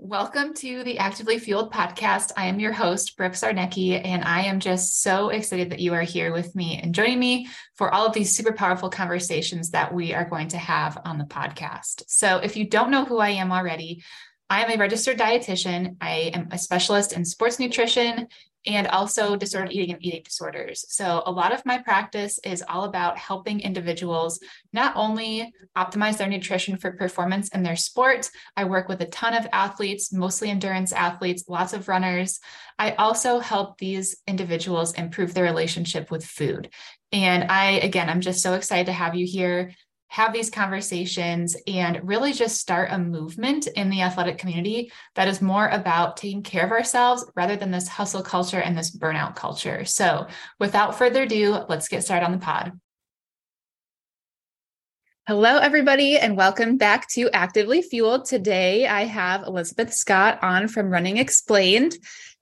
Welcome to the Actively Fueled podcast. I am your host, Brooke Zarnecki, and I am just so excited that you are here with me and joining me for all of these super powerful conversations that we are going to have on the podcast. So, if you don't know who I am already, I am a registered dietitian. I am a specialist in sports nutrition and also disordered eating and eating disorders. So, a lot of my practice is all about helping individuals not only optimize their nutrition for performance in their sport, I work with a ton of athletes, mostly endurance athletes, lots of runners. I also help these individuals improve their relationship with food. And I, again, I'm just so excited to have you here have these conversations and really just start a movement in the athletic community that is more about taking care of ourselves rather than this hustle culture and this burnout culture. So, without further ado, let's get started on the pod. Hello, everybody, and welcome back to Actively Fueled. Today, I have Elisabeth Scott on from Running Explained.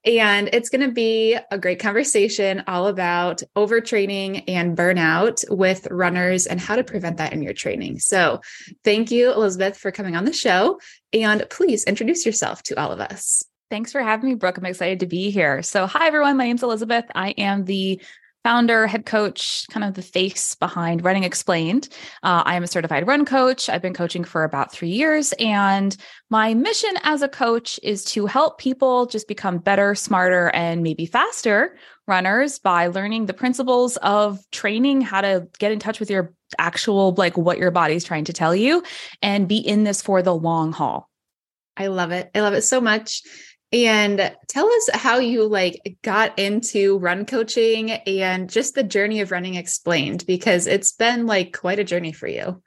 And it's going to be a great conversation all about overtraining and burnout with runners and how to prevent that in your training. So, thank you, Elisabeth, for coming on the show. And please introduce yourself to all of us. Thanks for having me, Brooke. I'm excited to be here. So, hi, everyone. My name's Elisabeth. I am the founder, head coach, kind of the face behind Running Explained. Uh, I am a certified run coach. I've been coaching for about three years. And my mission as a coach is to help people just become better, smarter, and maybe faster runners by learning the principles of training, how to get in touch with your actual, like what your body's trying to tell you, and be in this for the long haul. I love it. I love it so much. And tell us how you like got into run coaching and just the journey of running explained because it's been like quite a journey for you.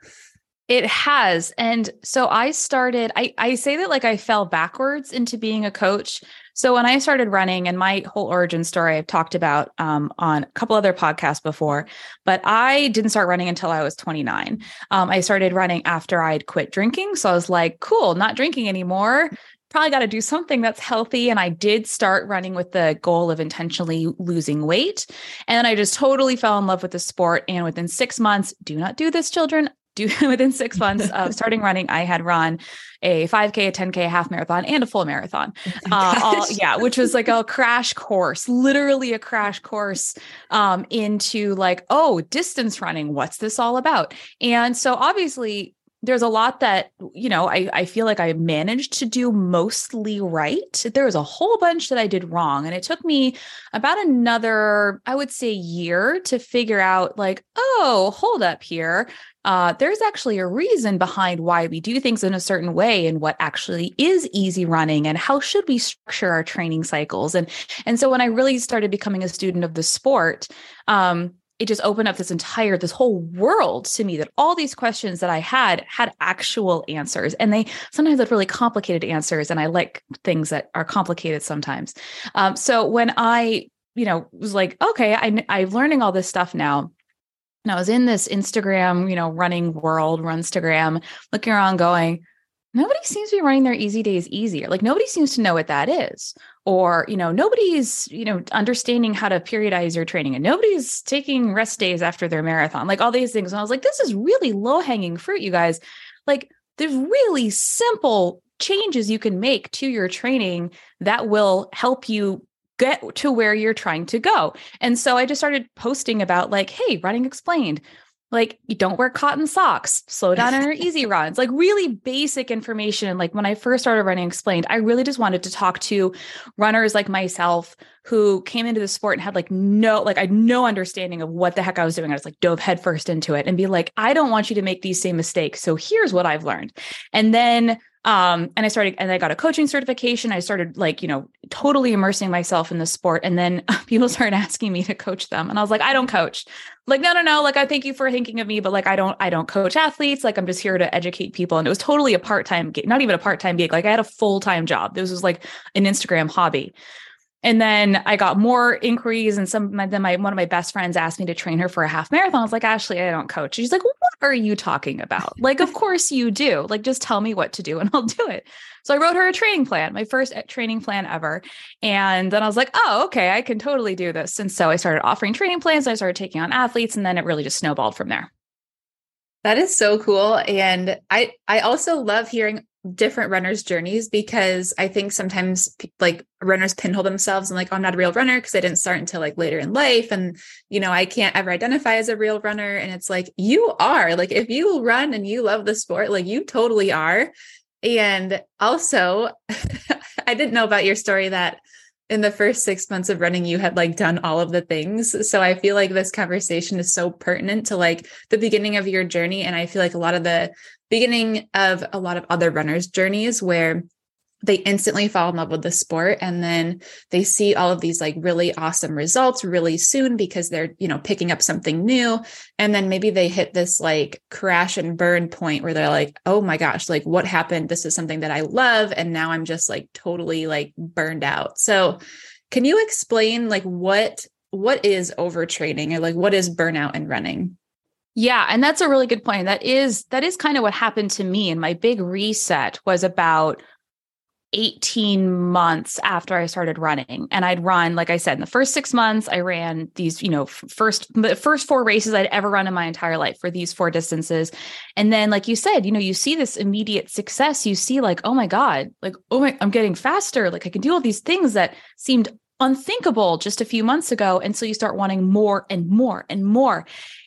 It has. And so I started I I say that like I fell backwards into being a coach. So when I started running and my whole origin story I've talked about um, on a couple other podcasts before, but I didn't start running until I was 29. Um, I started running after I'd quit drinking. So I was like, cool, not drinking anymore probably got to do something that's healthy. And I did start running with the goal of intentionally losing weight. And I just totally fell in love with the sport. And within six months, do not do this, children. Do within six months of starting running, I had run a 5K, a 10K, a half marathon, and a full marathon. Oh uh, all, yeah, which was like a crash course, literally a crash course um, into like, oh, distance running. What's this all about? And so obviously, there's a lot that you know I, I feel like i managed to do mostly right. There was a whole bunch that i did wrong and it took me about another i would say year to figure out like oh hold up here. Uh, there's actually a reason behind why we do things in a certain way and what actually is easy running and how should we structure our training cycles? And and so when i really started becoming a student of the sport um, it just opened up this entire this whole world to me that all these questions that i had had actual answers. And they sometimes had really complicated answers and i like things that are complicated sometimes. Um, so when i you know was like okay I, i'm learning all this stuff now. And i was in this instagram you know running world runstagram looking around going nobody seems to be running their easy days easier like nobody seems to know what that is. Or you know nobody's you know understanding how to periodize your training and nobody's taking rest days after their marathon like all these things. And i was like this is really low hanging fruit you guys. Like there's really simple changes you can make to your training that will help you get to where you're trying to go. And so i just started posting about like hey running explained like you don't wear cotton socks. Slow down on your easy runs like really basic information. Like when i first started running explained i really just wanted to talk to runners like myself who came into the sport and had like no like i had no understanding of what the heck i was doing. I was like dove headfirst into it and be like i don't want you to make these same mistakes. So here's what i've learned. And then um and i started and i got a coaching certification. I started like you know totally immersing myself in the sport. And then people started asking me to coach them. And i was like i don't coach. Like no no no. Like i thank you for thinking of me but like i don't i don't coach athletes. Like i'm just here to educate people. And it was totally a part-time gig not even a part-time gig. Like i had a full-time job. This was like an instagram hobby. And then I got more inquiries, and some my, then my one of my best friends asked me to train her for a half marathon. I was like, Ashley, I don't coach. She's like, are you talking about? like, of course you do. Like, just tell me what to do, and I'll do it. So I wrote her a training plan, my first eh, training plan ever. And then I was like, Oh, okay, I can totally do this. And so I started offering training plans. I started taking on athletes, and then it really just snowballed from there. That is so cool. And I I also love hearing different runners' journeys because I think sometimes like runners pinhole themselves and like, oh, I'm not a real runner because I didn't start until like later in life. And, you know, I can't ever identify as a real runner. And it's like, you are like, if you run and you love the sport, like you totally are. And also, I didn't know about your story that in the first six months of running, you had like done all of the things. So I feel like this conversation is so pertinent to like the beginning of your journey. And I feel like a lot of the beginning of a lot of other runners' journeys where they instantly fall in love with the sport and then they see all of these like really awesome results really soon because they're you know picking up something new. And then maybe they hit this like crash and burn point where they're like oh my gosh like what happened? This is something that i love and now i'm just like totally like burned out. So can you explain like what what is overtraining or like what is burnout in running yeah, and that's a really good point. That is that is kind of what happened to me and my big reset was about 18 months after I started running. And I'd run, like I said, in the first six months, I ran these, you know, first, the first four races I'd ever run in my entire life for these four distances. And then, like you said, you know, you see this immediate success. You see, like, oh my God, like, oh my, I'm getting faster. Like I can do all these things that seemed unthinkable just a few months ago. And so you start wanting more and more and more.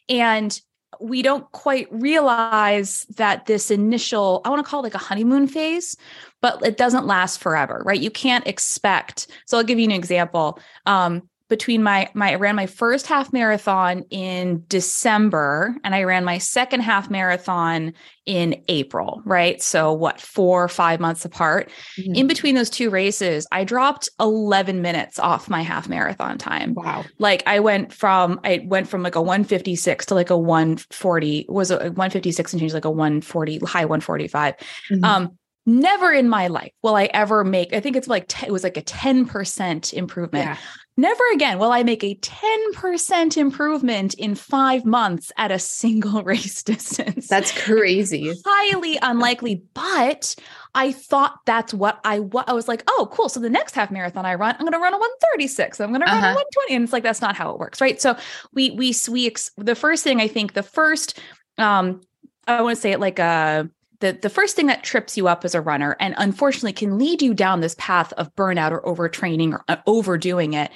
And we don't quite realize that this initial, I want to call it like a honeymoon phase, but it doesn't last forever, right? You can't expect. So I'll give you an example. Um, between my my I ran my first half marathon in December and I ran my second half marathon in April, right? So what, 4 or 5 months apart. Mm-hmm. In between those two races, I dropped 11 minutes off my half marathon time. Wow. Like I went from I went from like a 156 to like a 140 was a 156 and change like a 140 high 145. Mm-hmm. Um never in my life will I ever make, I think it's like, it was like a 10% improvement. Yeah. Never again will I make a 10% improvement in five months at a single race distance. That's crazy. Highly unlikely. But I thought that's what I what I was like, oh, cool. So the next half marathon I run, I'm gonna run a 136. I'm gonna uh-huh. run a 120. And it's like that's not how it works, right? So we we we the first thing I think the first um I want to say it like a the, the first thing that trips you up as a runner and unfortunately can lead you down this path of burnout or overtraining or uh, overdoing it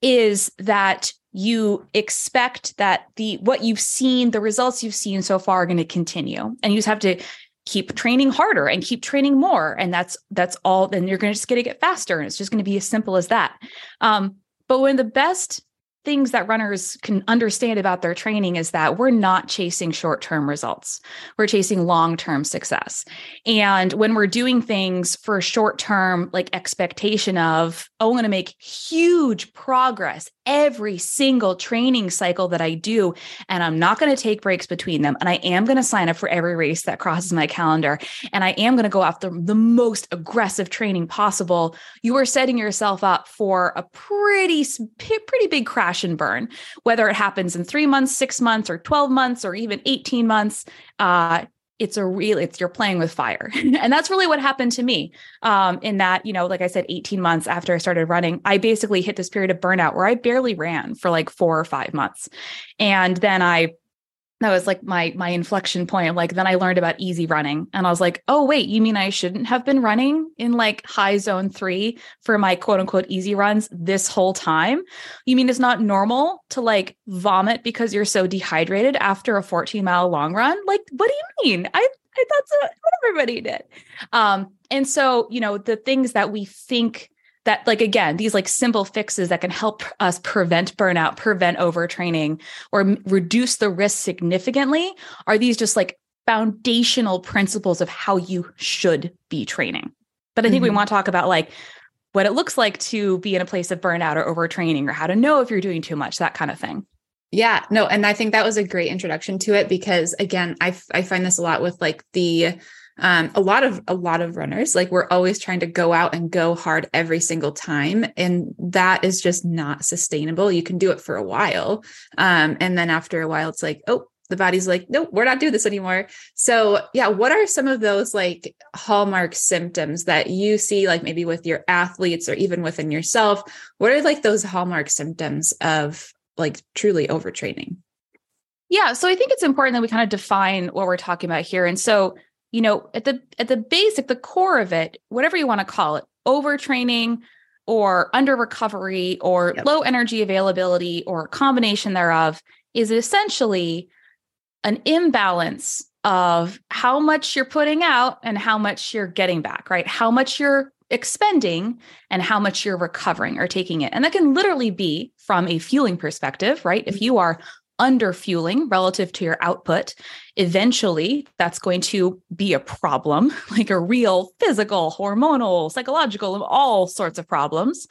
is that you expect that the what you've seen the results you've seen so far are going to continue. And you just have to keep training harder and keep training more. And that's that's all then you're going to just get to get faster. And it's just going to be as simple as that. Um, but when the best things that runners can understand about their training is that we're not chasing short term results. We're chasing long term success. And when we're doing things for short term, like expectation of, oh, I'm going to make huge progress every single training cycle that I do, and I'm not going to take breaks between them. And I am going to sign up for every race that crosses my calendar. And I am going to go after the most aggressive training possible. You are setting yourself up for a pretty, pretty big crash crash and burn, whether it happens in three months, six months, or 12 months, or even 18 months. Uh, it's a real it's you're playing with fire and that's really what happened to me um in that you know like i said 18 months after i started running i basically hit this period of burnout where i barely ran for like four or five months and then i that was like my my inflection point like then i learned about easy running and i was like oh wait you mean i shouldn't have been running in like high zone 3 for my quote unquote easy runs this whole time? You mean it's not normal to like vomit because you're so dehydrated after a 14 mile long run? Like what do you mean? I i thought so what everybody did. Um and so you know the things that we think that like again these like simple fixes that can help us prevent burnout prevent overtraining or reduce the risk significantly are these just like foundational principles of how you should be training but i think mm-hmm. we want to talk about like what it looks like to be in a place of burnout or overtraining or how to know if you're doing too much that kind of thing yeah no and i think that was a great introduction to it because again i i find this a lot with like the um, a lot of a lot of runners like we're always trying to go out and go hard every single time and that is just not sustainable. You can do it for a while um, and then after a while it's like oh the body's like nope we're not doing this anymore. So yeah what are some of those like hallmark symptoms that you see like maybe with your athletes or even within yourself? What are like those hallmark symptoms of like truly overtraining? Yeah so i think it's important that we kind of define what we're talking about here. And so you know, at the at the basic, the core of it, whatever you want to call it, overtraining or under recovery or yep. low energy availability or combination thereof is essentially an imbalance of how much you're putting out and how much you're getting back, right? How much you're expending and how much you're recovering or taking it. And that can literally be from a fueling perspective, right? If mm-hmm. you are under fueling relative to your output, eventually that's going to be a problem, like a real physical, hormonal, psychological, all sorts of problems.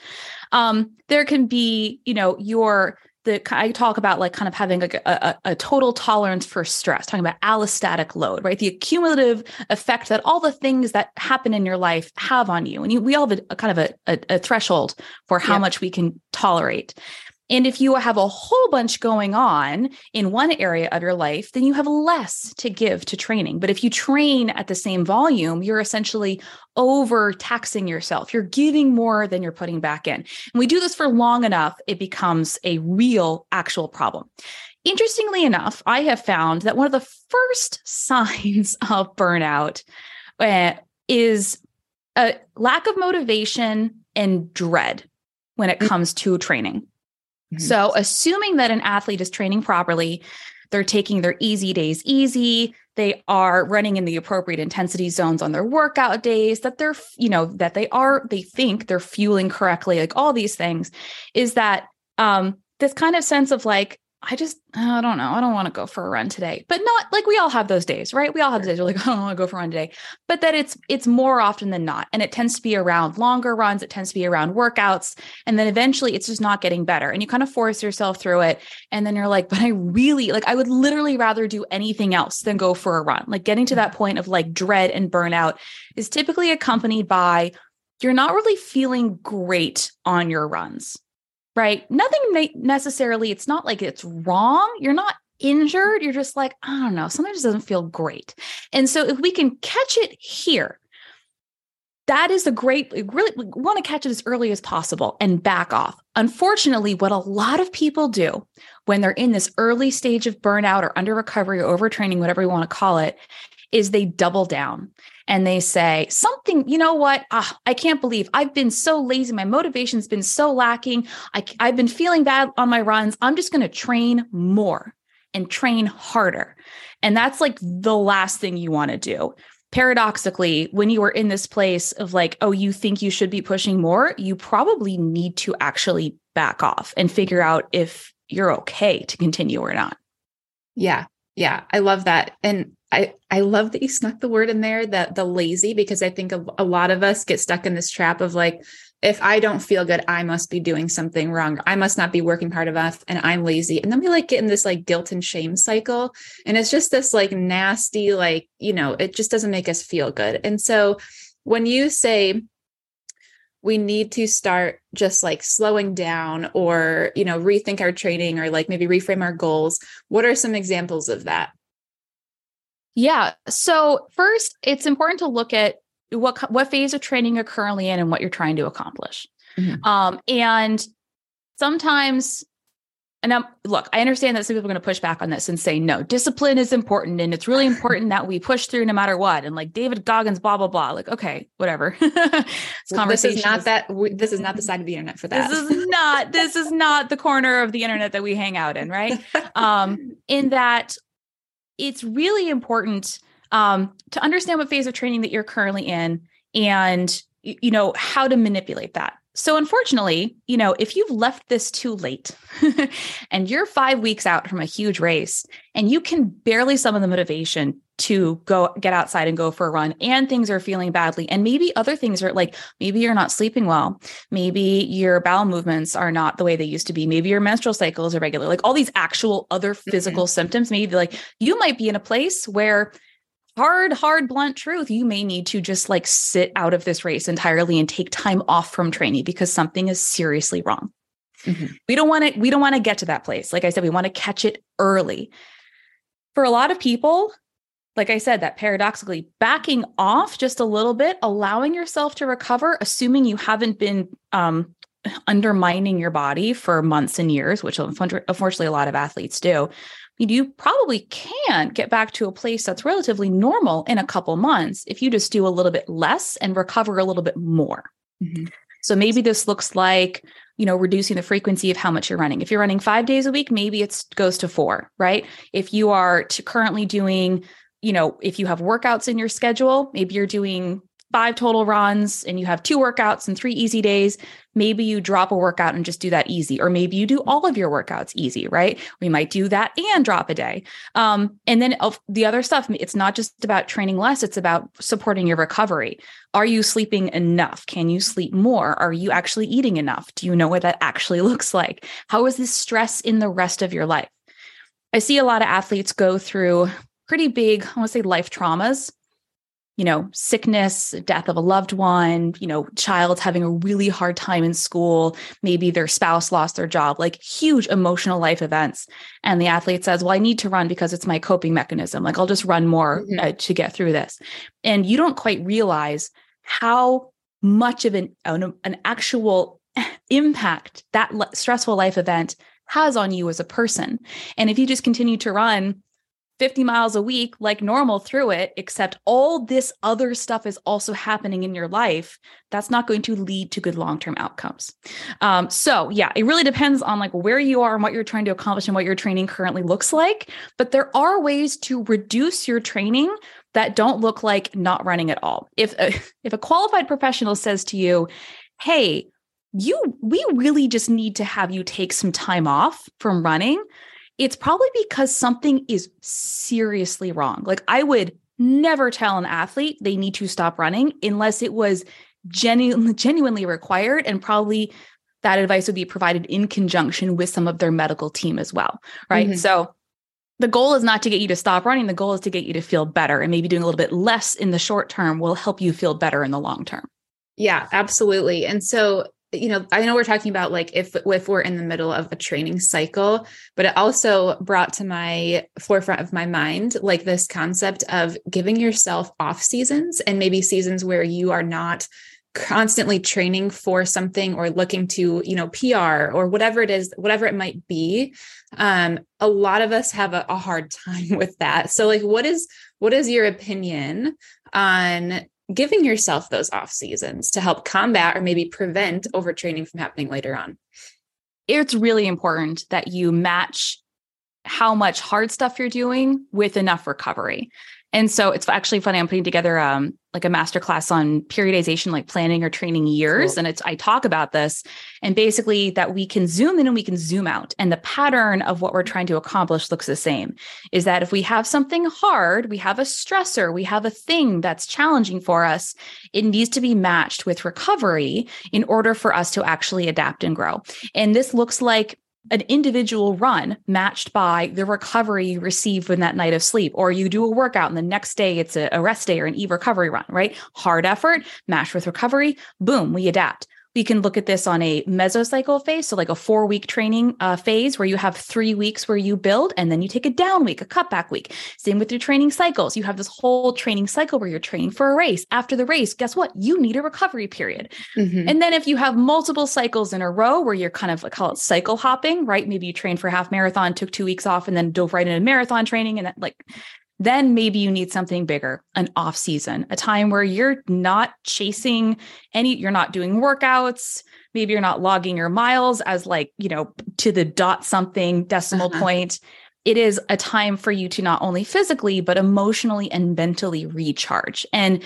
Um, there can be, you know, your the I talk about like kind of having like a, a, a, total tolerance for stress, talking about allostatic load, right? The accumulative effect that all the things that happen in your life have on you. And you, we all have a, a kind of a, a, threshold for how much we can tolerate. And if you have a whole bunch going on in one area of your life, then you have less to give to training. But if you train at the same volume, you're essentially over taxing yourself. You're giving more than you're putting back in. And we do this for long enough, it becomes a real, actual problem. Interestingly enough, I have found that one of the first signs of burnout uh, is a lack of motivation and dread when it mm. comes to training. Mm-hmm. So, assuming that an athlete is training properly, they're taking their easy days easy, they are running in the appropriate intensity zones on their workout days, that they're, you know, that they are, they think they're fueling correctly, like all these things, is that um, this kind of sense of like, I just, I don't know. I don't want to go for a run today, but not like we all have those days, right? We all have days we're like, oh, I don't want to go for a run today, but that it's, it's more often than not. And it tends to be around longer runs. It tends to be around workouts. And then eventually it's just not getting better. And you kind of force yourself through it. And then you're like, but I really like, I would literally rather do anything else than go for a run. Like getting to mm. that point of like dread and burnout is typically accompanied by you're not really feeling great on your runs right? Nothing necessarily, it's not like it's wrong. You're not injured. You're just like, I don't know, something just doesn't feel great. And so if we can catch it here, that is a great, really want to catch it as early as possible and back off. Unfortunately, what a lot of people do when they're in this early stage of burnout or under recovery or overtraining, whatever you want to call it, is they double down and they say something, you know what? Ah, I can't believe I've been so lazy. My motivation's been so lacking. I, I've been feeling bad on my runs. I'm just going to train more and train harder. And that's like the last thing you want to do. Paradoxically, when you are in this place of like, oh, you think you should be pushing more, you probably need to actually back off and figure out if you're okay to continue or not. Yeah. Yeah. I love that. And I, I love that you snuck the word in there that the lazy because I think a, a, lot of us get stuck in this trap of like if I don't feel good I must be doing something wrong. I must not be working hard enough and I'm lazy. And then we like get in this like guilt and shame cycle and it's just this like nasty like you know it just doesn't make us feel good. And so when you say we need to start just like slowing down or you know rethink our training or like maybe reframe our goals what are some examples of that yeah. So first, it's important to look at what what phase of training you're currently in and what you're trying to accomplish. Mm-hmm. Um, and sometimes, and I'm, look, I understand that some people are going to push back on this and say, no, discipline is important, and it's really important that we push through no matter what. And like David Goggins, blah blah blah. Like, okay, whatever. this is not that. This is not the side of the internet for that. This is not. This is not the corner of the internet that we hang out in, right? Um, in that it's really important um, to understand what phase of training that you're currently in and you know how to manipulate that. So unfortunately you know if you've left this too late and you're five weeks out from a huge race and you can barely summon the motivation to go get outside and go for a run and things are feeling badly and maybe other things are like maybe you're not sleeping well maybe your bowel movements are not the way they used to be maybe your menstrual cycle is irregular like all these actual other mm-hmm. physical mm-hmm. symptoms maybe like you might be in a place where hard hard blunt truth you may need to just like sit out of this race entirely and take time off from training because something is seriously wrong mm-hmm. we don't want to we don't want to get to that place like i said we want to catch it early for a lot of people like I said, that paradoxically backing off just a little bit, allowing yourself to recover, assuming you haven't been um, undermining your body for months and years, which unfortunately a lot of athletes do. you probably can get back to a place that's relatively normal in a couple months if you just do a little bit less and recover a little bit more. Mm-hmm. So maybe this looks like, you know, reducing the frequency of how much you're running. If you're running 5 days a week, maybe it goes to 4, right? If you are currently doing, you know, if you have workouts in your schedule, maybe you're doing five total runs and you have two workouts and three easy days, maybe you drop a workout and just do that easy. Or maybe you do all of your workouts easy, right? We might do that and drop a day. Um, and then the other stuff, it's not just about training less, it's about supporting your recovery. Are you sleeping enough? Can you sleep more? Are you actually eating enough? Do you know what that actually looks like? How is this stress in the rest of your life? I see a lot of athletes go through pretty big, I want to say life traumas you know, sickness, death of a loved one, you know, child's having a really hard time in school, maybe their spouse lost their job, like huge emotional life events. And the athlete says, Well, I need to run because it's my coping mechanism. Like, I'll just run more mm-hmm. uh, to get through this. And you don't quite realize how much of an, an, an actual impact that stressful life event has on you as a person. And if you just continue to run 50 miles a week like normal through it, except all this other stuff is also happening in your life, that's not going to lead to good long-term outcomes. Um, so yeah, it really depends on like where you are and what you're trying to accomplish and what your training currently looks like. But there are ways to reduce your training that don't look like not running at all. If a, if a qualified professional says to you, "Hey, you we really just need to have you take some time off from running," it's probably because something is seriously wrong. Like I would never tell an athlete they need to stop running unless it was genu- genuinely required and probably that advice would be provided in conjunction with some of their medical team as well, right? Mm-hmm. So the goal is not to get you to stop running, the goal is to get you to feel better and maybe doing a little bit less in the short term will help you feel better in the long term. Yeah, absolutely. And so you know i know we're talking about like if if we're in the middle of a training cycle but it also brought to my forefront of my mind like this concept of giving yourself off seasons and maybe seasons where you are not constantly training for something or looking to you know pr or whatever it is whatever it might be. Um a lot of us have a, a hard time with that. So like what is what is your opinion on giving yourself those off seasons to help combat or maybe prevent overtraining from happening later on. It's really important that you match how much hard stuff you're doing with enough recovery. And so it's actually funny. I'm putting together um, like a masterclass on periodization, like planning or training years. Cool. And it's I talk about this and basically that we can zoom in and we can zoom out. And the pattern of what we're trying to accomplish looks the same. Is that if we have something hard, we have a stressor, we have a thing that's challenging for us, it needs to be matched with recovery in order for us to actually adapt and grow. And this looks like an individual run matched by the recovery you receive from that night of sleep, or you do a workout and the next day it's a, rest day or an e recovery run, right? Hard effort matched with recovery, boom, we adapt. We can look at this on a mesocycle phase, so like a four week training uh, phase where you have three weeks where you build and then you take a down week, a cutback week. Same with your training cycles. You have this whole training cycle where you're training for a race. After the race, guess what? You need a recovery period. Mm-hmm. And then if you have multiple cycles in a row where you're kind of, I call it cycle hopping, right? Maybe you trained for half marathon, took two weeks off, and then dove right into marathon training. And that, like then maybe you need something bigger, an off season, a time where you're not chasing any, you're not doing workouts. Maybe you're not logging your miles as like, you know, to the dot something decimal uh-huh. point. It is a time for you to not only physically, but emotionally and mentally recharge. And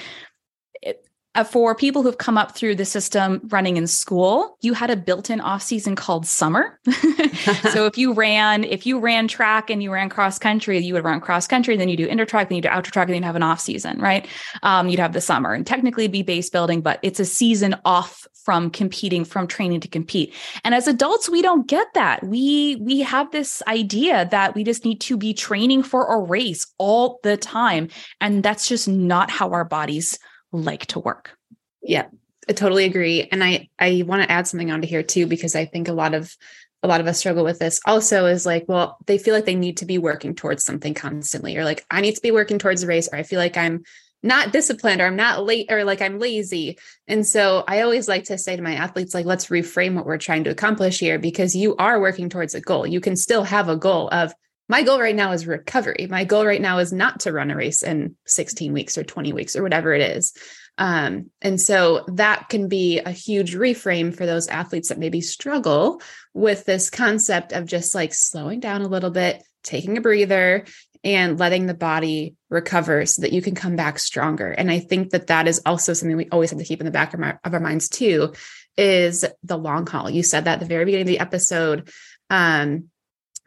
for people who've come up through the system running in school, you had a built-in off-season called summer. so if you ran, if you ran track and you ran cross country, you would run cross country, then you do inter track, then you do outer track, and then you have an off season, right? Um, you'd have the summer and technically be base building, but it's a season off from competing, from training to compete. And as adults, we don't get that. We we have this idea that we just need to be training for a race all the time, and that's just not how our bodies like to work. Yeah, I totally agree. And I I want to add something onto here too because I think a lot of a lot of us struggle with this also is like well they feel like they need to be working towards something constantly or like i need to be working towards a race or i feel like i'm not disciplined or i'm not late or like i'm lazy and so i always like to say to my athletes like let's reframe what we're trying to accomplish here because you are working towards a goal you can still have a goal of my goal right now is recovery. My goal right now is not to run a race in 16 weeks or 20 weeks or whatever it is. Um, and so that can be a huge reframe for those athletes that maybe struggle with this concept of just like slowing down a little bit, taking a breather, and letting the body recover so that you can come back stronger. And I think that that is also something we always have to keep in the back of our, of our minds too is the long haul. You said that at the very beginning of the episode. Um,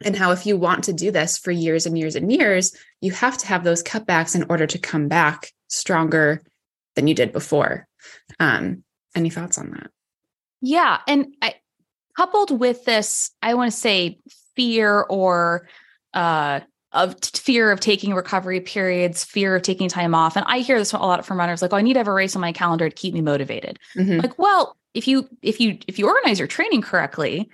and how if you want to do this for years and years and years, you have to have those cutbacks in order to come back stronger than you did before. Um, any thoughts on that? Yeah. And I, coupled with this, I want to say fear or uh, of fear of taking recovery periods, fear of taking time off. And I hear this a lot from runners like, oh, I need to have a race on my calendar to keep me motivated. Mm-hmm. Like, well, if you if you if you organize your training correctly,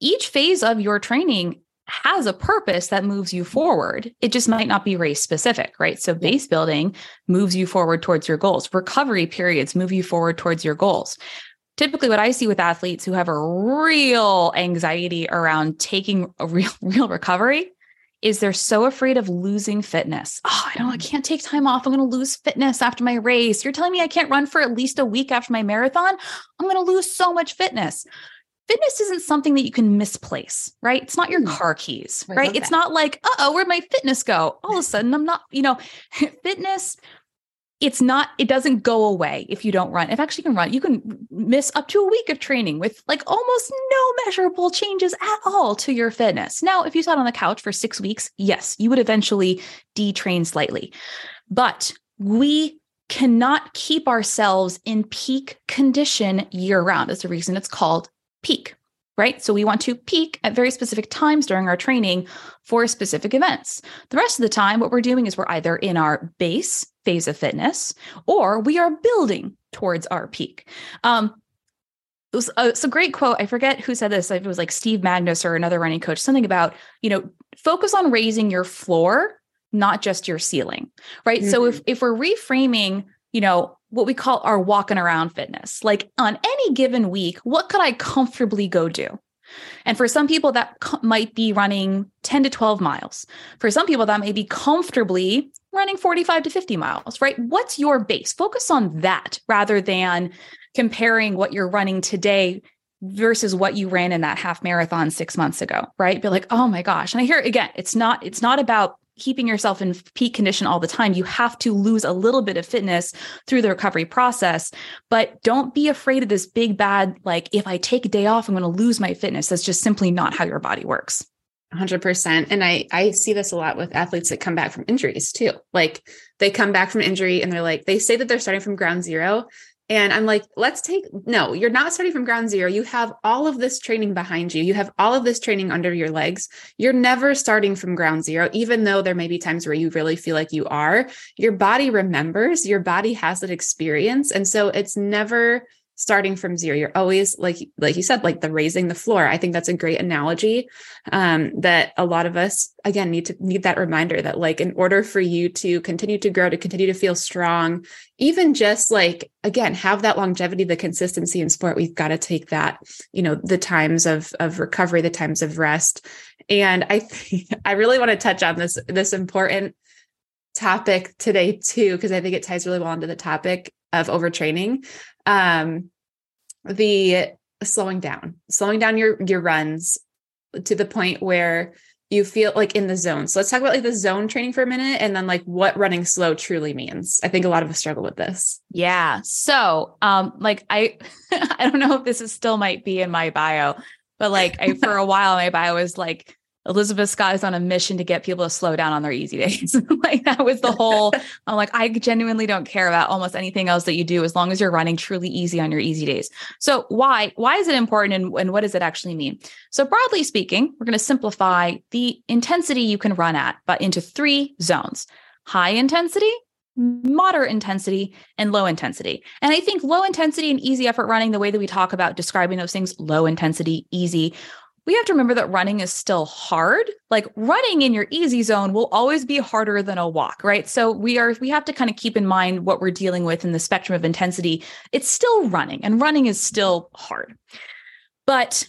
each phase of your training has a purpose that moves you forward. It just might not be race specific, right? So base building moves you forward towards your goals. Recovery periods move you forward towards your goals. Typically what I see with athletes who have a real anxiety around taking a real real recovery is they're so afraid of losing fitness. Oh, I don't I mm. can't take time off. I'm going to lose fitness after my race. You're telling me I can't run for at least a week after my marathon? I'm going to lose so much fitness fitness isn't something that you can misplace, right? It's not your hmm. car keys, right? It's not like, oh, where'd my fitness go? All of a sudden, I'm not, you know, fitness, it's not, it doesn't go away if you don't run. If actually you can run, you can miss up to a week of training with like almost no measurable changes at all to your fitness. Now, if you sat on the couch for six weeks, yes, you would eventually detrain slightly. But we cannot keep ourselves in peak condition year round. That's the reason it's called peak, right? So we want to peak at very specific times during our training for specific events. The rest of the time, what we're doing is we're either in our base phase of fitness or we are building towards our peak. Um, it was a, it's a great quote. I forget who said this. It was like Steve Magness or another running coach, something about, you know, focus on raising your floor, not just your ceiling, right? Mm-hmm. So if, if we're reframing, you know, what we call our walking around fitness. Like on any given week, what could I comfortably go do? And for some people, that co- might be running 10 to 12 miles. For some people, that may be comfortably running 45 to 50 miles, right? What's your base? Focus on that rather than comparing what you're running today versus what you ran in that half marathon six months ago, right? Be like, oh my gosh. And I hear again, it's not, it's not about keeping yourself in peak condition all the time. You have to lose a little bit of fitness through the recovery process, but don't be afraid of this big bad, like, if I take a day off, I'm going to lose my fitness. That's just simply not how your body works. 100% and i i see this a lot with athletes that come back from injuries too like they come back from injury and they're like they say that they're starting from ground zero and I'm like, let's take, no, you're not starting from ground zero. You have all of this training behind you. You have all of this training under your legs. You're never starting from ground zero, even though there may be times where you really feel like you are. Your body remembers, your body has that experience. And so it's never starting from zero. You're always like like you said like the raising the floor. I think that's a great analogy um, that a lot of us again need to need that reminder that like in order for you to continue to grow to continue to feel strong even just like again have that longevity the consistency in sport we've got to take that you know the times of of recovery the times of rest. And i think i really want to touch on this this important topic today too because i think it ties really well into the topic of overtraining um the slowing down slowing down your your runs to the point where you feel like in the zone. So let's talk about like the zone training for a minute and then like what running slow truly means. I think a lot of us struggle with this. Yeah. So um like i i don't know if this is still might be in my bio but like I, for a while my bio was like Elisabeth Scott is on a mission to get people to slow down on their easy days. like that was the whole, I'm like, I genuinely don't care about almost anything else that you do as long as you're running truly easy on your easy days. So why, why is it important and, and what does it actually mean? So broadly speaking, we're going to simplify the intensity you can run at, but into three zones, high intensity, moderate intensity and low intensity. And I think low intensity and easy effort running, the way that we talk about describing those things, low intensity, easy, we have to remember that running is still hard. Like running in your easy zone will always be harder than a walk, right? So we are we have to kind of keep in mind what we're dealing with in the spectrum of intensity. It's still running and running is still hard. But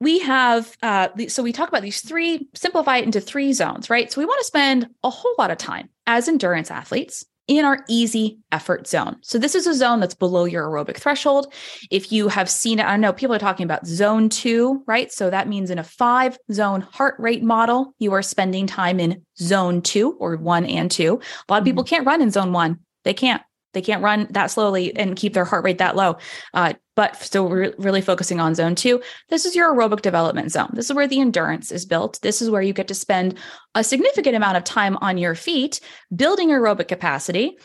we have uh, so we talk about these three simplify it into three zones right so we want to spend a whole lot of time as endurance athletes in our easy effort zone. So this is a zone that's below your aerobic threshold. If you have seen it, I know people are talking about zone two, right? So that means in a five zone heart rate model, you are spending time in zone two or one and two. A lot of people mm-hmm. can't run in zone one. They can't. They can't run that slowly and keep their heart rate that low. Uh, but so we're really focusing on zone two. This is your aerobic development zone. This is where the endurance is built. This is where you get to spend a significant amount of time on your feet building aerobic capacity.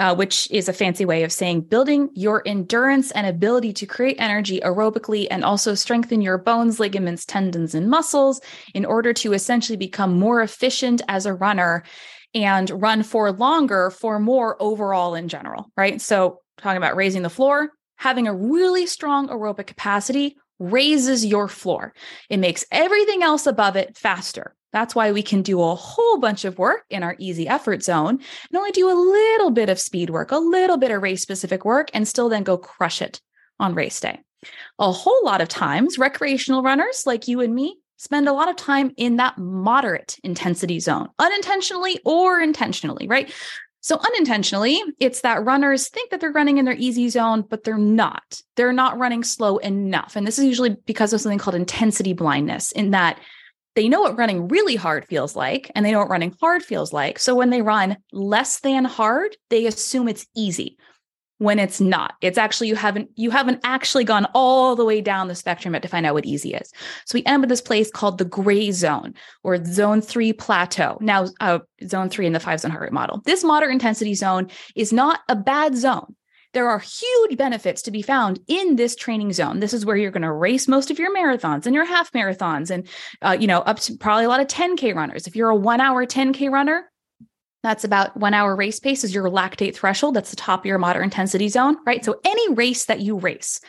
Uh, which is a fancy way of saying building your endurance and ability to create energy aerobically and also strengthen your bones, ligaments, tendons, and muscles in order to essentially become more efficient as a runner and run for longer for more overall in general, right? So, talking about raising the floor, having a really strong aerobic capacity raises your floor. It makes everything else above it faster. That's why we can do a whole bunch of work in our easy effort zone and only do a little bit of speed work, a little bit of race specific work, and still then go crush it on race day. A whole lot of times, recreational runners like you and me spend a lot of time in that moderate intensity zone, unintentionally or intentionally, right? So, unintentionally, it's that runners think that they're running in their easy zone, but they're not. They're not running slow enough. And this is usually because of something called intensity blindness, in that they know what running really hard feels like and they know what running hard feels like. So, when they run less than hard, they assume it's easy when it's not. It's actually you haven't you haven't actually gone all the way down the spectrum yet to find out what easy is. So we end up with this place called the gray zone or zone three plateau. Now uh, zone three in the five zone heart rate model. This moderate intensity zone is not a bad zone. There are huge benefits to be found in this training zone. This is where you're going to race most of your marathons and your half marathons, and uh, you know up to probably a lot of 10k runners. If you're a one hour 10k runner, that's about one hour race pace is your lactate threshold. That's the top of your moderate intensity zone, right? So any race that you race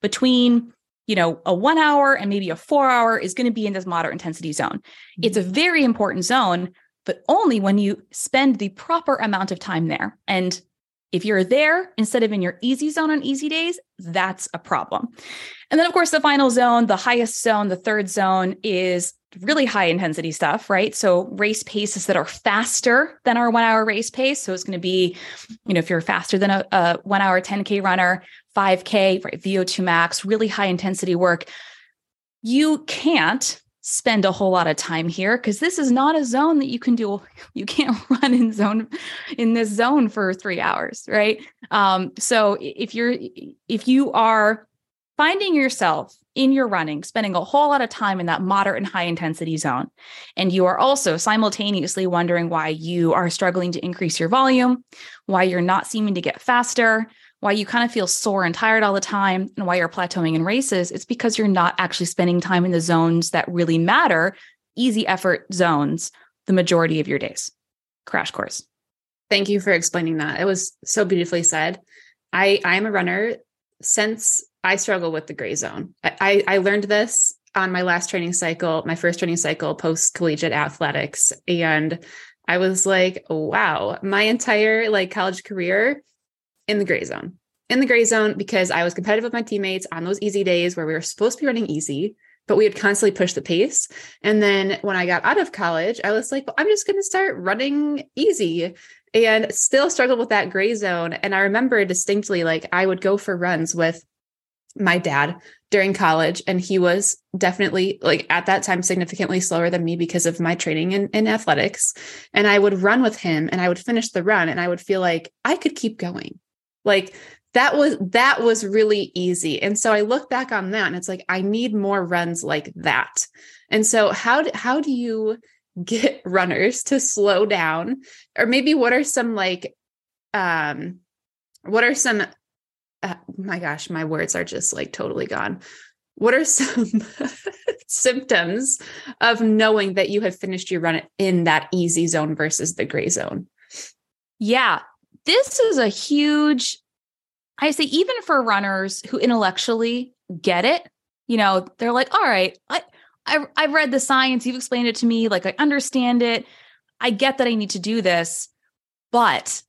between, you know, a one hour and maybe a four hour is going to be in this moderate intensity zone. It's a mm-hmm. very important zone, but only when you spend the proper amount of time there. And if you're there instead of in your easy zone on easy days, that's a problem. And then, of course, the final zone, the highest zone, the third zone is really high intensity stuff, right? So race paces that are faster than our one hour race pace. So it's going to be, you know, if you're faster than a, a one hour 10K runner, 5K, right? VO2 max, really high intensity work. You can't spend a whole lot of time here because this is not a zone that you can do. You can't run in zone in this zone for three hours, right? Um, so if you're if you are finding yourself in your running, spending a whole lot of time in that moderate and high intensity zone. And you are also simultaneously wondering why you are struggling to increase your volume, why you're not seeming to get faster, why you kind of feel sore and tired all the time, and why you're plateauing in races. It's because you're not actually spending time in the zones that really matter, easy effort zones, the majority of your days. Crash course. Thank you for explaining that. It was so beautifully said. I I'm a runner since I struggle with the gray zone. I, I learned this on my last training cycle, my first training cycle post collegiate athletics. And I was like, wow, my entire like college career in the gray zone, in the gray zone, because I was competitive with my teammates on those easy days where we were supposed to be running easy, but we would constantly push the pace. And then when I got out of college, I was like, well, I'm just going to start running easy and still struggled with that gray zone. And I remember distinctly, like, I would go for runs with my dad during college and he was definitely like at that time significantly slower than me because of my training in, in athletics and i would run with him and i would finish the run and i would feel like i could keep going like that was that was really easy and so i look back on that and it's like i need more runs like that and so how do, how do you get runners to slow down or maybe what are some like um what are some uh, my gosh, my words are just like totally gone. What are some symptoms of knowing that you have finished your run in that easy zone versus the gray zone? Yeah, this is a huge, I say, even for runners who intellectually get it, you know, they're like, all right, I, I, I've read the science, you've explained it to me, like I understand it. I get that I need to do this, but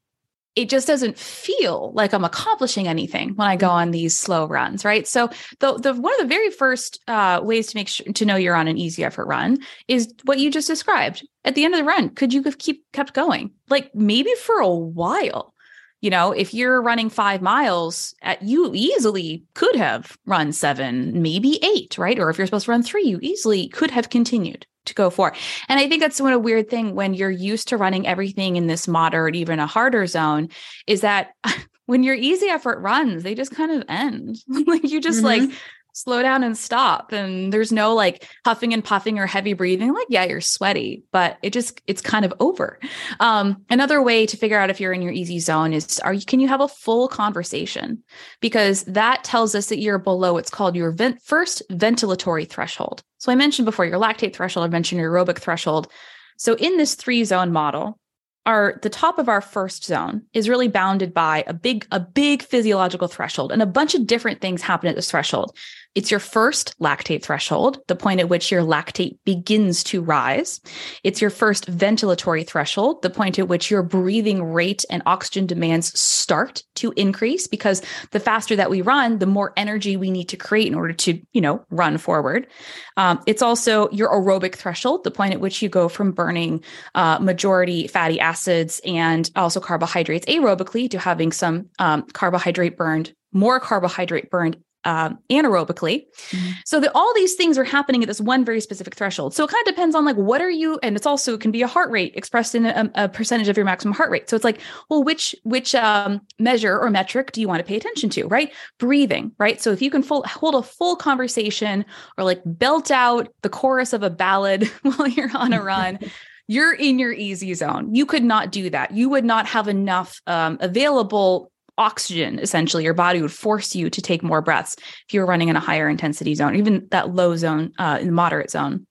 it just doesn't feel like I'm accomplishing anything when I go on these slow runs, right? So the the one of the very first uh, ways to make sure to know you're on an easy effort run is what you just described. At the end of the run, could you have keep kept going? Like maybe for a while. You know, if you're running five miles, at, you easily could have run seven, maybe eight, right? Or if you're supposed to run three, you easily could have continued to go for. And I think that's one a weird thing when you're used to running everything in this moderate, even a harder zone, is that when your easy effort runs, they just kind of end. like you just mm-hmm. like slow down and stop and there's no like huffing and puffing or heavy breathing like yeah you're sweaty but it just it's kind of over. Um, another way to figure out if you're in your easy zone is are you can you have a full conversation? Because that tells us that you're below what's called your vent, first ventilatory threshold. So i mentioned before your lactate threshold i mentioned your aerobic threshold. So in this three zone model our the top of our first zone is really bounded by a big a big physiological threshold and a bunch of different things happen at this threshold it's your first lactate threshold, the point at which your lactate begins to rise. It's your first ventilatory threshold, the point at which your breathing rate and oxygen demands start to increase because the faster that we run, the more energy we need to create in order to, you know, run forward. Um, it's also your aerobic threshold, the point at which you go from burning uh, majority fatty acids and also carbohydrates aerobically to having some um, carbohydrate burned more carbohydrate burned um, anaerobically. Mm-hmm. So that all these things are happening at this one very specific threshold. So it kind of depends on like what are you, and it's also it can be a heart rate expressed in a, a percentage of your maximum heart rate. So it's like, well, which which um, measure or metric do you want to pay attention to? Right, breathing. Right. So if you can full, hold a full conversation or like belt out the chorus of a ballad while you're on a run. you're in your easy zone. You could not do that. You would not have enough um, available oxygen essentially your body would force you to take more breaths if you were running in a higher intensity zone even that low zone uh, in the moderate zone.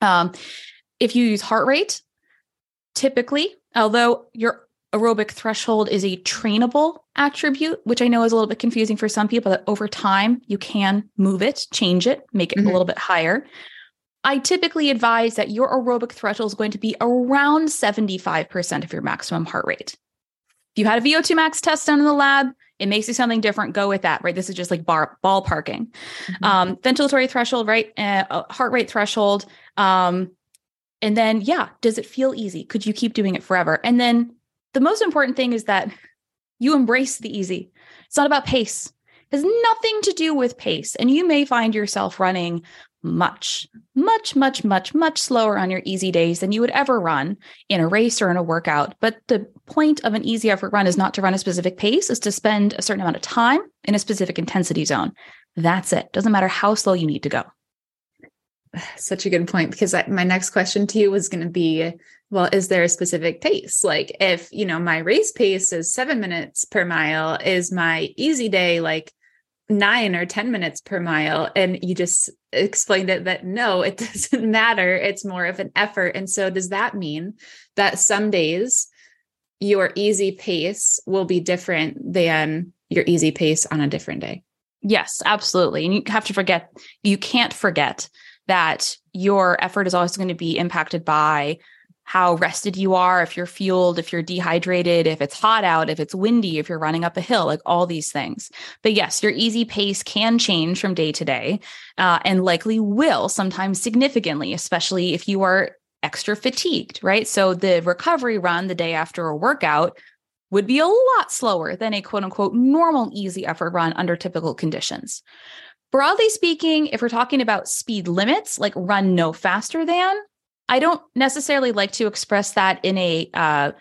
Um, if you use heart rate typically although your aerobic threshold is a trainable attribute which i know is a little bit confusing for some people that over time you can move it change it make it mm-hmm. a little bit higher. I typically advise that your aerobic threshold is going to be around 75% of your maximum heart rate you had a VO2 max test done in the lab, it makes you something different. Go with that, right? This is just like bar ballparking. Mm-hmm. Um, ventilatory threshold, right? Uh, heart rate threshold. Um, and then, yeah, does it feel easy? Could you keep doing it forever? And then the most important thing is that you embrace the easy. It's not about pace. It has nothing to do with pace. And you may find yourself running much, much, much, much, much slower on your easy days than you would ever run in a race or in a workout. But the point of an easy effort run is not to run a specific pace, is to spend a certain amount of time in a specific intensity zone. That's it. Doesn't matter how slow you need to go. Such a good point because my next question to you was going to be well is there a specific pace like if you know my race pace is 7 minutes per mile is my easy day like nine or 10 minutes per mile. And you just explained it that no, it doesn't matter. It's more of an effort. And so, does that mean that some days your easy pace will be different than your easy pace on a different day? Yes, absolutely. And you have to forget, you can't forget that your effort is always going to be impacted by how rested you are, if you're fueled, if you're dehydrated, if it's hot out, if it's windy, if you're running up a hill, like all these things. But yes, your easy pace can change from day to day uh, and likely will sometimes significantly, especially if you are extra fatigued, right? So the recovery run the day after a workout would be a lot slower than a quote unquote normal easy effort run under typical conditions. Broadly speaking, if we're talking about speed limits, like run no faster than, I don't necessarily like to express that in a uh,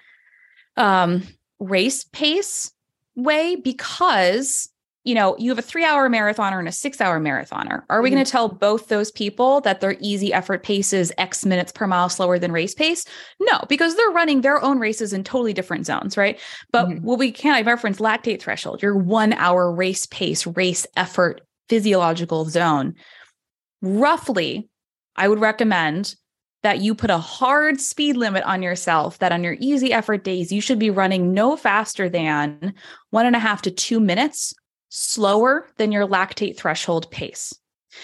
um, race pace way because you know you have a three hour marathoner and a six hour marathoner are we mm-hmm. going to tell both those people that their easy effort pace is x minutes per mile slower than race pace no because they're running their own races in totally different zones right but mm-hmm. what we can i reference lactate threshold your one hour race pace race effort physiological zone roughly i would recommend that you put a hard speed limit on yourself that on your easy effort days, you should be running no faster than one and a half to two minutes slower than your lactate threshold pace.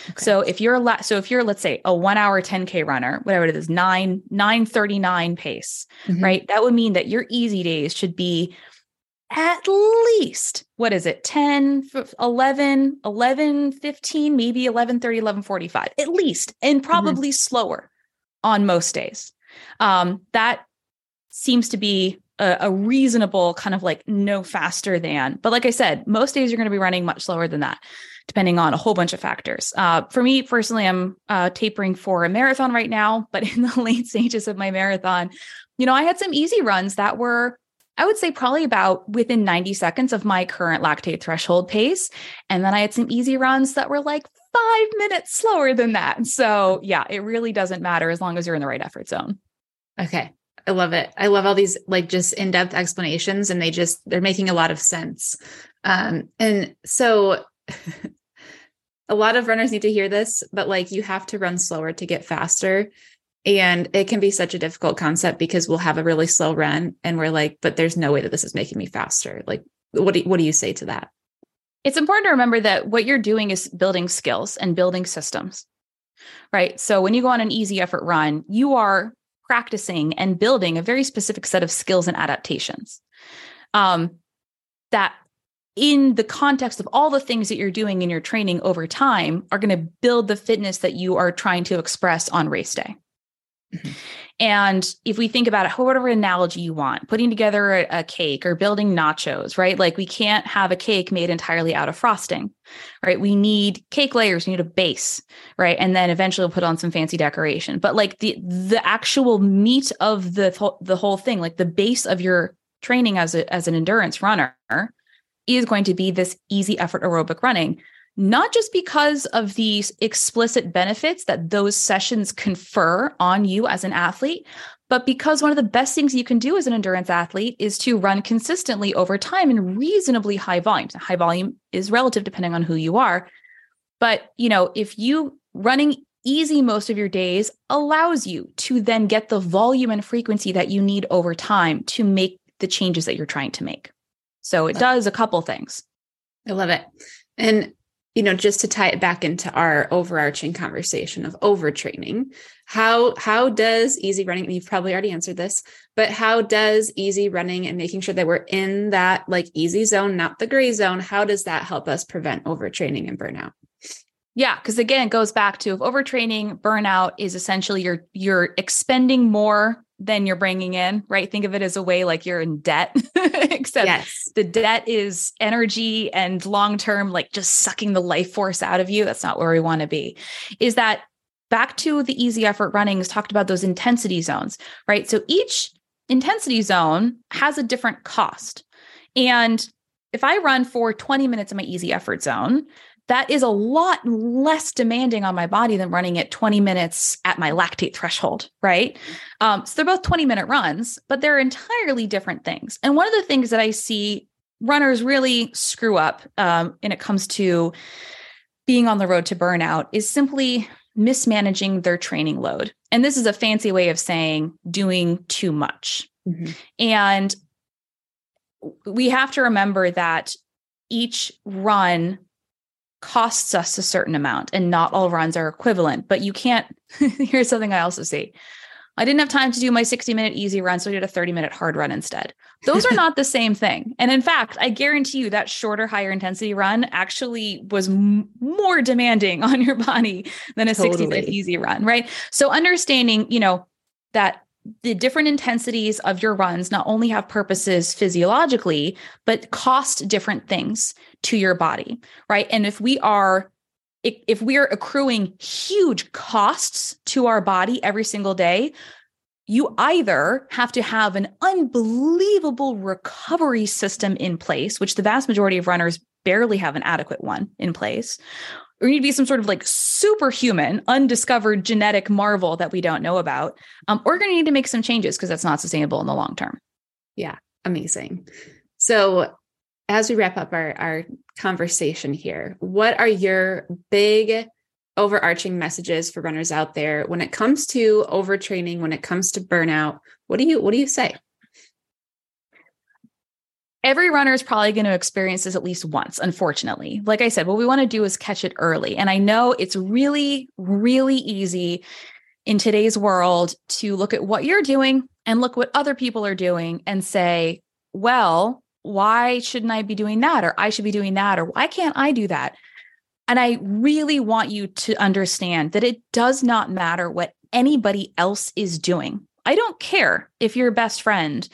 Okay. So if you're la- so if you're let's say a 1 hour 10k runner, whatever it is, 9 939 pace, mm-hmm. right? That would mean that your easy days should be at least what is it 10 11 11 15 maybe 11 30 11 45 at least and mm-hmm. probably mm-hmm. slower on most days um, that seems to be a, a, reasonable kind of like no faster than but like i said most days you're going to be running much slower than that depending on a whole bunch of factors uh, for me personally i'm uh, tapering for a marathon right now but in the late stages of my marathon you know i had some easy runs that were I would say probably about within 90 seconds of my current lactate threshold pace. And then I had some easy runs that were like five minutes slower than that. So, yeah, it really doesn't matter as long as you're in the right effort zone. Okay. I love it. I love all these like just in depth explanations, and they just, they're making a lot of sense. Um, and so, a lot of runners need to hear this, but like you have to run slower to get faster. And it can be such a difficult concept because we'll have a really slow run and we're like, but there's no way that this is making me faster. Like, what do, what do you say to that? It's important to remember that what you're doing is building skills and building systems, right? So when you go on an easy effort run, you are practicing and building a very specific set of skills and adaptations um, that in the context of all the things that you're doing in your training over time are going to build the fitness that you are trying to express on race day. Mm-hmm. And if we think about it, whatever analogy you want, putting together a, a, cake or building nachos, right? Like we can't have a cake made entirely out of frosting, right? We need cake layers, we need a base, right? And then eventually we'll put on some fancy decoration. But like the the actual meat of the the whole thing, like the base of your training as a, as an endurance runner is going to be this easy effort aerobic running not just because of the explicit benefits that those sessions confer on you as an athlete, but because one of the best things you can do as an endurance athlete is to run consistently over time in reasonably high volumes. High volume is relative depending on who you are. But, you know, if you running easy most of your days allows you to then get the volume and frequency that you need over time to make the changes that you're trying to make. So it does a couple things. I love it. And you know just to tie it back into our overarching conversation of overtraining. How how does easy running you've probably already answered this but how does easy running and making sure that we're in that like easy zone not the gray zone how does that help us prevent overtraining and burnout? Yeah, because again, it goes back to if overtraining, burnout is essentially you're you're expending more than you're bringing in, right? Think of it as a way like you're in debt, except yes. the debt is energy and long term, like just sucking the life force out of you. That's not where we want to be. Is that back to the easy effort running? runnings, talked about those intensity zones, right? So each intensity zone has a different cost. And if I run for 20 minutes in my easy effort zone, that is a lot less demanding on my body than running at 20 minutes at my lactate threshold, right? Um, so they're both 20 minute runs, but they're entirely different things. And one of the things that I see runners really screw up um, when it comes to being on the road to burnout is simply mismanaging their training load. And this is a fancy way of saying doing too much. Mm-hmm. And we have to remember that each run costs us a certain amount and not all runs are equivalent but you can't here's something i also see. I didn't have time to do my 60 minute easy run so i did a 30 minute hard run instead. Those are not the same thing. And in fact i guarantee you that shorter higher intensity run actually was m- more demanding on your body than a totally. 60 minute easy run right? So understanding you know that the different intensities of your runs not only have purposes physiologically, but cost different things to your body, right? And if we are if we're accruing huge costs to our body every single day, you either have to have an unbelievable recovery system in place, which the vast majority of runners barely have an adequate one in place, or you need to be some sort of like superhuman, undiscovered genetic marvel that we don't know about. Um, or we're going to need to make some changes because that's not sustainable in the long term. Yeah, amazing. So, as we wrap up our, our conversation here, what are your big overarching messages for runners out there when it comes to overtraining, when it comes to burnout? What do you what do you say? Every runner is probably going to experience this at least once, unfortunately. Like I said, what we want to do is catch it early. And I know it's really, really easy in today's world to look at what you're doing and look what other people are doing and say, well, why shouldn't I be doing that? Or I should be doing that? Or why can't I do that? And I really want you to understand that it does not matter what anybody else is doing. I don't care if your best friend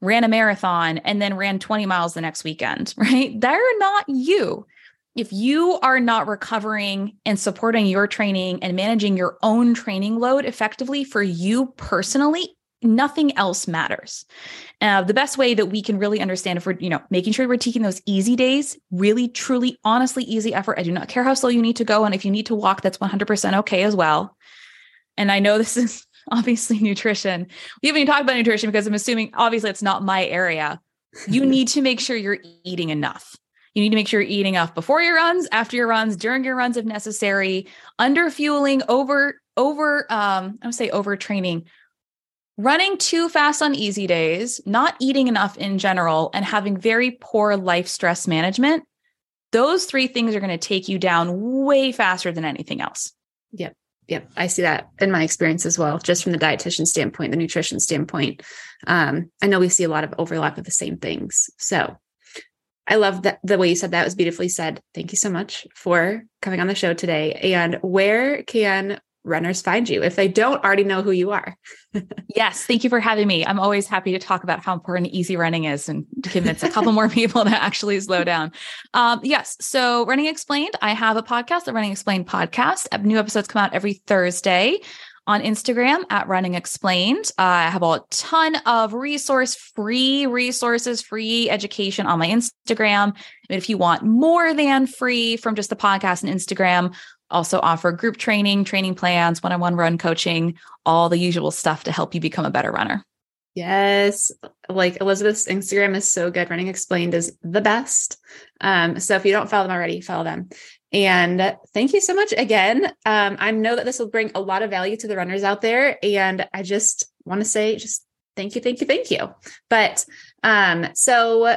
ran a marathon and then ran 20 miles the next weekend, right? They're not you. If you are not recovering and supporting your training and managing your own training load effectively for you personally, nothing else matters. Uh, the best way that we can really understand if we're, you know, making sure we're taking those easy days, really, truly, honestly, easy effort. I do not care how slow you need to go. And if you need to walk, that's 100% okay as well. And I know this is obviously nutrition. We haven't even talked about nutrition because I'm assuming obviously it's not my area. You need to make sure you're eating enough. You need to make sure you're eating enough before your runs, after your runs, during your runs if necessary. Under fueling, over over um I would say overtraining. Running too fast on easy days, not eating enough in general, and having very poor life stress management. Those three things are going to take you down way faster than anything else. Yep. Yep, I see that in my experience as well, just from the dietitian standpoint, the nutrition standpoint. Um, I know we see a lot of overlap of the same things. So I love that the way you said that was beautifully said. Thank you so much for coming on the show today. And where can runners find you if they don't already know who you are? yes, thank you for having me. I'm always happy to talk about how important easy running is and to convince a couple more people to actually slow down. Um, yes, so Running Explained, I have a podcast, the Running Explained podcast. New episodes come out every Thursday on Instagram at Running Explained. Uh, I have a ton of resource free resources, free education on my Instagram. And if you want more than free from just the podcast and Instagram, also offer group training, training plans, one on one run coaching, all the usual stuff to help you become a better runner. Yes. Like Elisabeth's Instagram is so good. Running Explained is the best. Um, so if you don't follow them already, follow them. And thank you so much again. Um, I know that this will bring a lot of value to the runners out there. And I just want to say just thank you, thank you, thank you. But um, so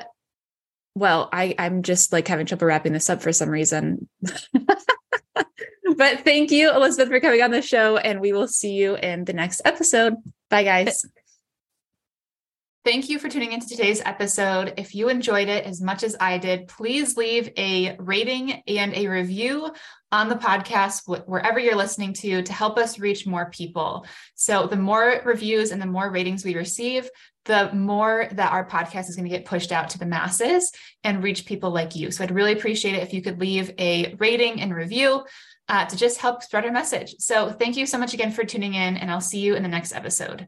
well, I, I'm just like having trouble wrapping this up for some reason. but thank you, Elisabeth, for coming on the show. And we will see you in the next episode. Bye, guys. Thank you for tuning into today's episode. If you enjoyed it as much as I did, please leave a rating and a review on the podcast, wherever you're listening to, to help us reach more people. So, the more reviews and the more ratings we receive, the more that our podcast is going to get pushed out to the masses and reach people like you. So, I'd really appreciate it if you could leave a rating and review uh, to just help spread our message. So, thank you so much again for tuning in, and I'll see you in the next episode.